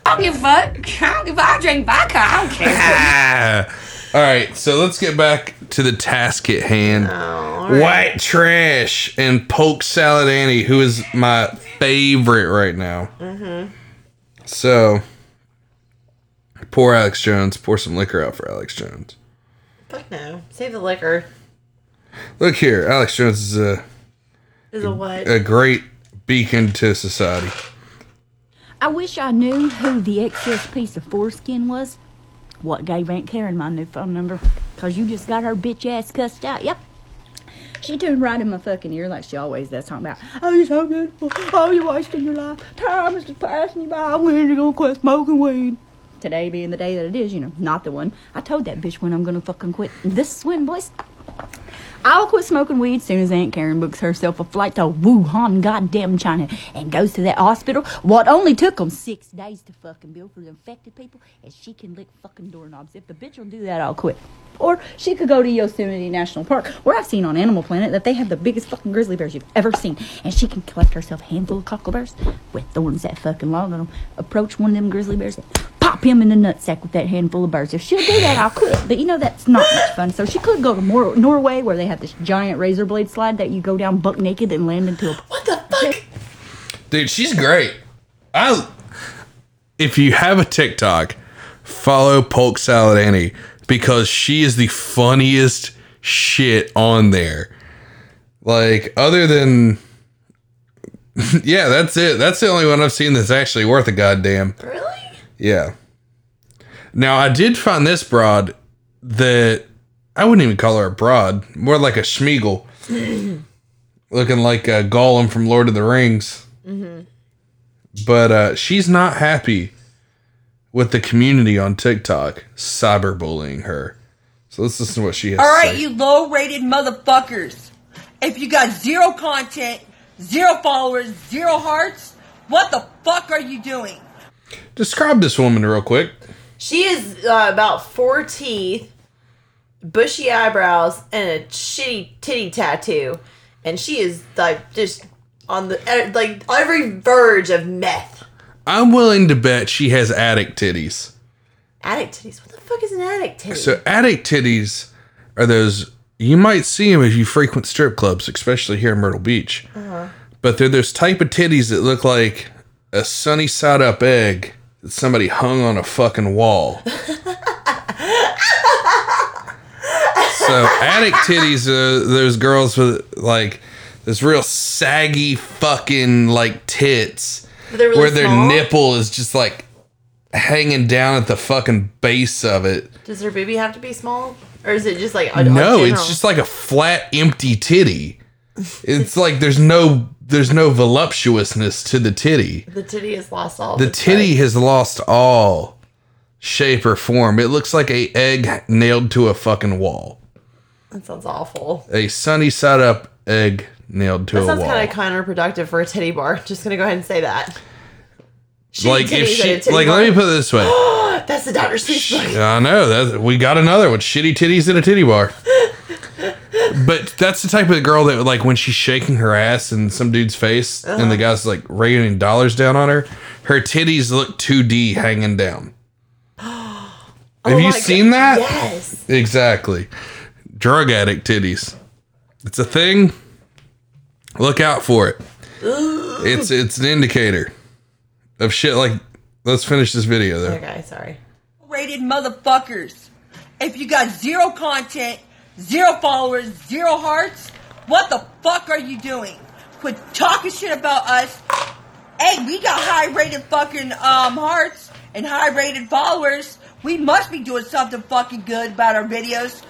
I don't give a fuck. I don't give a I drink vodka. I don't care. All right, so let's get back to the task at hand. right. White trash and Polk Salad Annie, who is my favorite right now. Mm-hmm. So, poor Alex Jones. Pour some liquor out for Alex Jones. Fuck no. Save the liquor. Look here, Alex Jones is a Is a what? a great beacon to society. I wish I knew who the excess piece of foreskin was. What gave Aunt Karen my new phone number? Cause you just got her bitch ass cussed out. Yep. She turned right in my fucking ear like she always does, talking about, oh, you're so beautiful. Oh, you're wasting your life. Time is just passing you by. When are you gonna quit smoking weed? Today being the day that it is, you know, not the one. I told that bitch when I'm gonna fucking quit. This is when, boys. I'll quit smoking weed soon as Aunt Karen books herself a flight to Wuhan, goddamn China, and goes to that hospital. What only took them six days to fucking build for the infected people, and she can lick fucking doorknobs. If the bitch will do that, I'll quit. Or she could go to Yosemite National Park, where I've seen on Animal Planet that they have the biggest fucking grizzly bears you've ever seen, and she can collect herself a handful of cockleburs with thorns that fucking long on them. Approach one of them grizzly bears, and pop him in the nutsack with that handful of birds. If she'll do that, I'll quit. But you know that's not much fun. So she could go to Mor- Norway, where they have this giant razor blade slide that you go down buck naked and land into a. What the fuck? Dude, she's great. I if you have a TikTok, follow Polk Salad Annie because she is the funniest shit on there. Like other than Yeah, that's it. That's the only one I've seen that's actually worth a goddamn. Really? Yeah. Now I did find this broad that I wouldn't even call her a broad, more like a Smeagol, looking like a Gollum from Lord of the Rings. mm-hmm. But uh, she's not happy with the community on TikTok cyberbullying her. So let's listen to what she has All to right, say. you low rated motherfuckers. If you got zero content, zero followers, zero hearts, what the fuck are you doing? Describe this woman real quick. She is uh, about four teeth, bushy eyebrows, and a shitty titty tattoo, and she is like just on the eh, like every verge of meth. I'm willing to bet she has addict titties. Addict titties. What the fuck is an addict titty? So addict titties are those you might see them if you frequent strip clubs, especially here in Myrtle Beach. Uh-huh. But they're those type of titties that look like a sunny side up egg that somebody hung on a fucking wall. so addict titties are those girls with like this real saggy fucking like tits really where their small? nipple is just like hanging down at the fucking base of it. Does her booby have to be small, or is it just like a, No, it's just like a flat, empty titty. It's like there's no there's no voluptuousness to the titty. the titty has lost all. The titty has lost all shape or form. It looks like a egg nailed to a fucking wall. That sounds awful. A sunny side up egg nailed to That a sounds kind of counterproductive for a titty bar. Just gonna go ahead and say that. Shitty like if titties at a she like bar. let me put it this way. That's the Dr. Seuss book. I know that we got another one. Shitty titties in a titty bar. but that's the type of girl that like when she's shaking her ass in some dude's face and the Uh-huh. guy's like raining dollars down on her, her titties look 2D hanging down. Have Oh you seen God, that? Yes. Exactly. Drug addict titties. It's a thing. Look out for it. It's it's an indicator of shit like let's finish this video though. Okay, sorry. Rated motherfuckers. If you got zero content, zero followers, zero hearts, what the fuck are you doing? Quit talking shit about us. Hey, we got high rated fucking um hearts and high rated followers. We must be doing something fucking good about our videos.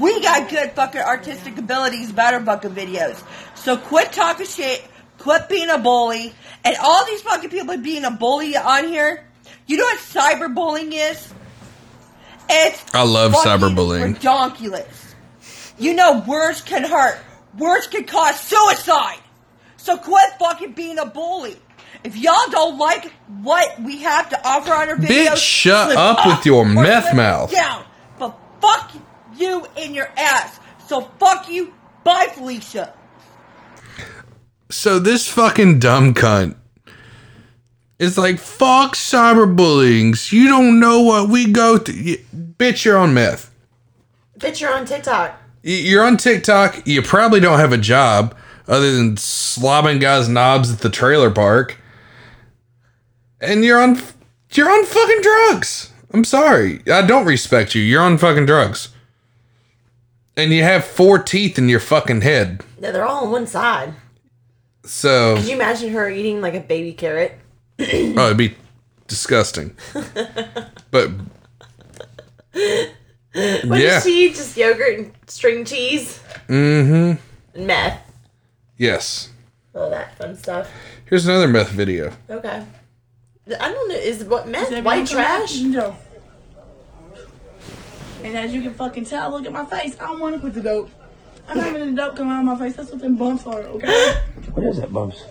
We got good fucking artistic abilities about our fucking videos. So quit talking shit, quit being a bully, and all these fucking people being a bully on here. You know what cyberbullying is? It's I love cyberbullying. Ridiculous. You know words can hurt. Words can cause suicide. So quit fucking being a bully. If y'all don't like what we have to offer on our videos, Bitch, shut flip up with your meth mouth. Down. But fuck you in your ass. So fuck you. Bye, Felicia. So this fucking dumb cunt is like, fuck cyberbullying. You don't know what we go through. Y- Bitch, you're on meth. Bitch, you're on TikTok. You're on TikTok. You probably don't have a job other than slobbing guys' knobs at the trailer park. And you're on you're on fucking drugs. I'm sorry. I don't respect you. You're on fucking drugs. And you have four teeth in your fucking head. Yeah, they're all on one side. So Could you imagine her eating like a baby carrot? Oh, it'd be disgusting. But What Yeah. does she eat? Just yogurt and string cheese mm-hmm. and meth. Yes. All that fun stuff. Here's another meth video. Okay. I don't know. Is what meth Is white trash? No. And as you can fucking tell, look at my face. I don't want to quit the dope. I'm having the dope come out of my face. That's what them bumps are, okay? What is that, bumps?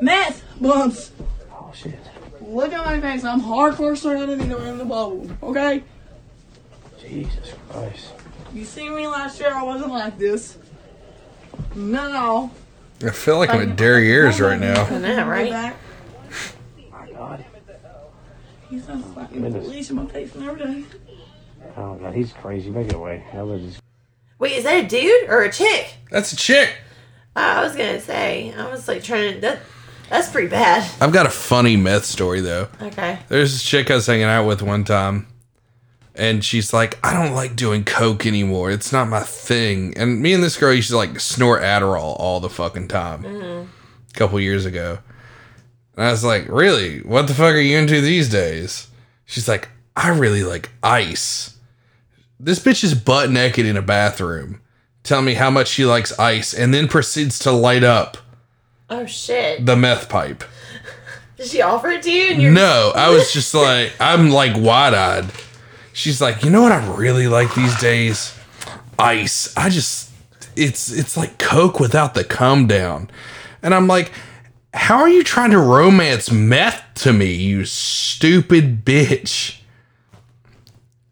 Meth bumps. Oh shit. Look at my face. I'm hardcore surrounded around the bubble, okay? Jesus Christ. You see me last year, I wasn't like this. No. I feel like I'm at derrieres right now. I know, right? My God. He's a fucking Goodness. police in my face and everything. Oh god, he's crazy. Make it away. That was just Wait, is that a dude or a chick? That's a chick. Oh, I was gonna say. I was like trying to. That, that's pretty bad. I've got a funny meth story though. Okay. There's this chick I was hanging out with one time, and she's like, I don't like doing coke anymore. It's not my thing. And me and this girl used to like snort Adderall all the fucking time. Mhm. A couple years ago. And I was like, Really? What the fuck are you into these days? She's like, I really like ice. This bitch is butt naked in a bathroom, Tell me how much she likes ice, and then proceeds to light up Oh shit. the meth pipe. Did she offer it to you? And you're No, I was just like, I'm like wide eyed. She's like, you know what I really like these days? Ice. I just, it's it's like Coke without the come down. And I'm like, how are you trying to romance meth to me, you stupid bitch?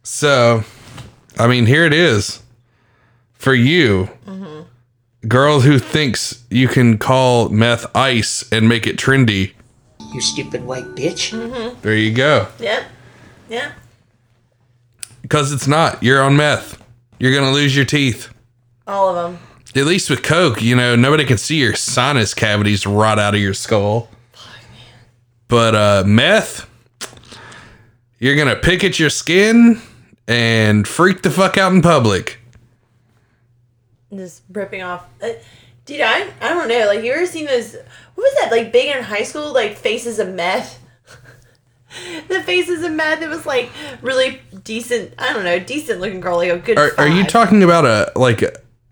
So, I mean, here it is for you, girl who thinks you can call meth ice and make it trendy. You stupid white bitch. Mm-hmm. There you go. Yep. Yeah. Because it's not. You're on meth. You're going to lose your teeth. All of them. At least with Coke, you know, nobody can see your sinus cavities rot out of your skull. But uh, meth, you're going to pick at your skin and freak the fuck out in public. Just ripping off. Uh, dude, I I don't know. Like, you ever seen those? What was that? Like big in high school? Like faces of meth. the faces of meth. It was like really decent. I don't know, decent looking girl. Like a good. Are, are you talking about a like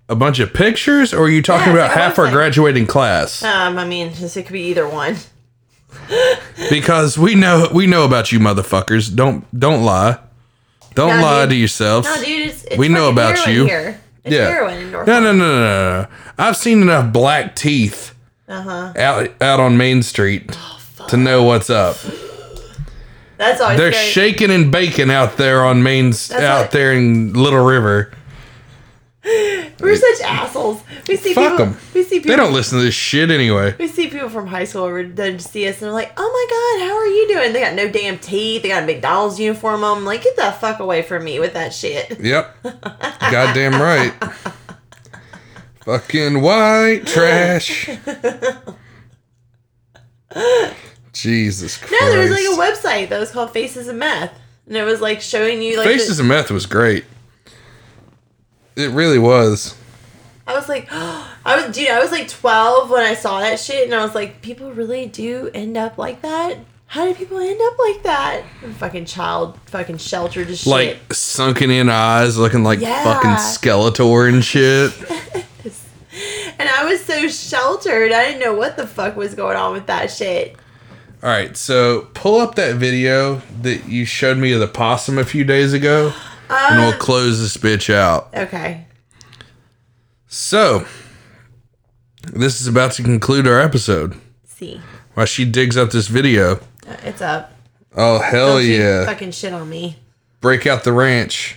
a, bunch of pictures or are you talking Yeah, about like half our website. graduating class? Um, I mean, it could be either one. Because we know we know about you motherfuckers. Don't don't lie. Don't No, lie dude. to yourself. No, dude, it's, it's we know about you. Here. It's yeah. heroin in North. No, no, no, no, no. I've seen enough black teeth Uh huh. out out on Main Street Oh, to know what's up. That's always They're scary. shaking and baking out there on Main That's out what- there in Little River. We're such assholes. We see Fuck people. We see people. They don't listen to this shit anyway. We see people from high school who then see us and they're like, "Oh my god, how are you doing?" They got no damn teeth. They got a McDonald's uniform on. I'm like, get the fuck away from me with that shit. Yep. Goddamn right. Fucking white trash. Jesus Christ. No, there was like a website that was called Faces of Meth, and it was like showing you like. the- Faces of Meth was great. It really was. I was like, I was, dude, I was like 12 when I saw that shit, and I was like, people really do end up like that. How do people end up like that? Fucking child, fucking sheltered as shit. Like sunken in eyes, looking like Yeah. fucking Skeletor and shit. and I was so sheltered. I didn't know what the fuck was going on with that shit. All right, so pull up that video that you showed me of the possum a few days ago, and we'll Uh. close this bitch out. Okay. So, this is about to conclude our episode. See, While she digs up this video. Uh, it's up. Oh, hell Don't you yeah. Fucking shit on me. Break out the ranch.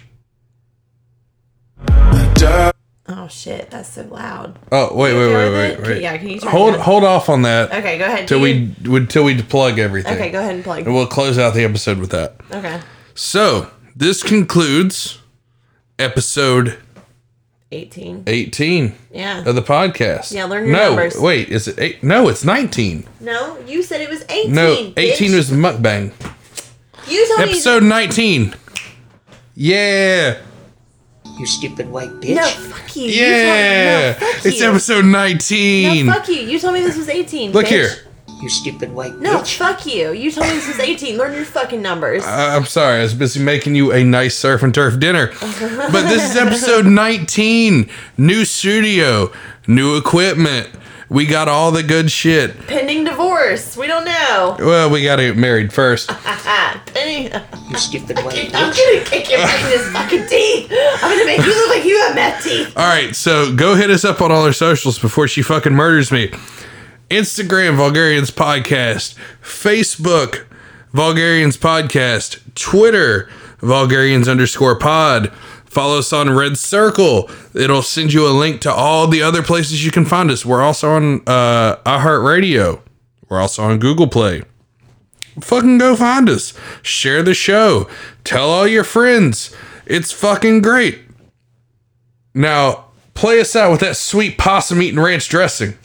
Oh shit, that's so loud. Oh, wait, You wait, okay wait, with wait, it? Wait. yeah, can you turn hold it hold off on that. Okay, go ahead. Till Do we would till we plug everything. Okay, go ahead and plug. And we'll close out the episode with that. Okay. So, this concludes episode 18. 18 Yeah. of the podcast. Yeah, learn your no, numbers. wait, is it eight? No, it's 19. No, you said it was 18. no, 18 bitch. was mukbang. You told Episode 19. Yeah. You stupid white bitch. No, fuck you. Yeah. You told, no, fuck it's episode 19. No, fuck you. You told me this was 18. Look bitch. here. You stupid white No, bitch. fuck you. You told me this was 18. Learn your fucking numbers. I- I'm sorry, I was busy making you a nice surf and turf dinner. But this is episode 19. New studio, new equipment. We got all the good shit. Pending divorce. We don't know. Well, we got to get married first. Pending. You stupid white I'm gonna kick your fucking his fucking teeth. I'm gonna make you look like you have meth teeth. All right, so go hit us up on all our socials before she fucking murders me. Instagram, Vulgarians Podcast. Facebook, Vulgarians Podcast. Twitter, Vulgarians underscore pod. Follow us on Red Circle. It'll send you a link to all the other places you can find us. We're also on uh, iHeartRadio. We're also on Google Play. Fucking go find us. Share the show. Tell all your friends. It's fucking great. Now, play us out with that sweet possum eating ranch dressing.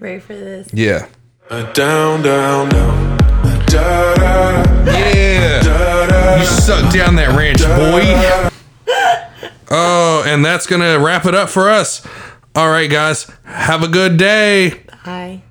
You ready for this? Yeah. Down, down, down. Da, da, da. Yeah. You suck down that ranch, boy. Oh, and that's going to wrap it up for us. All right, guys. Have a good day. Bye.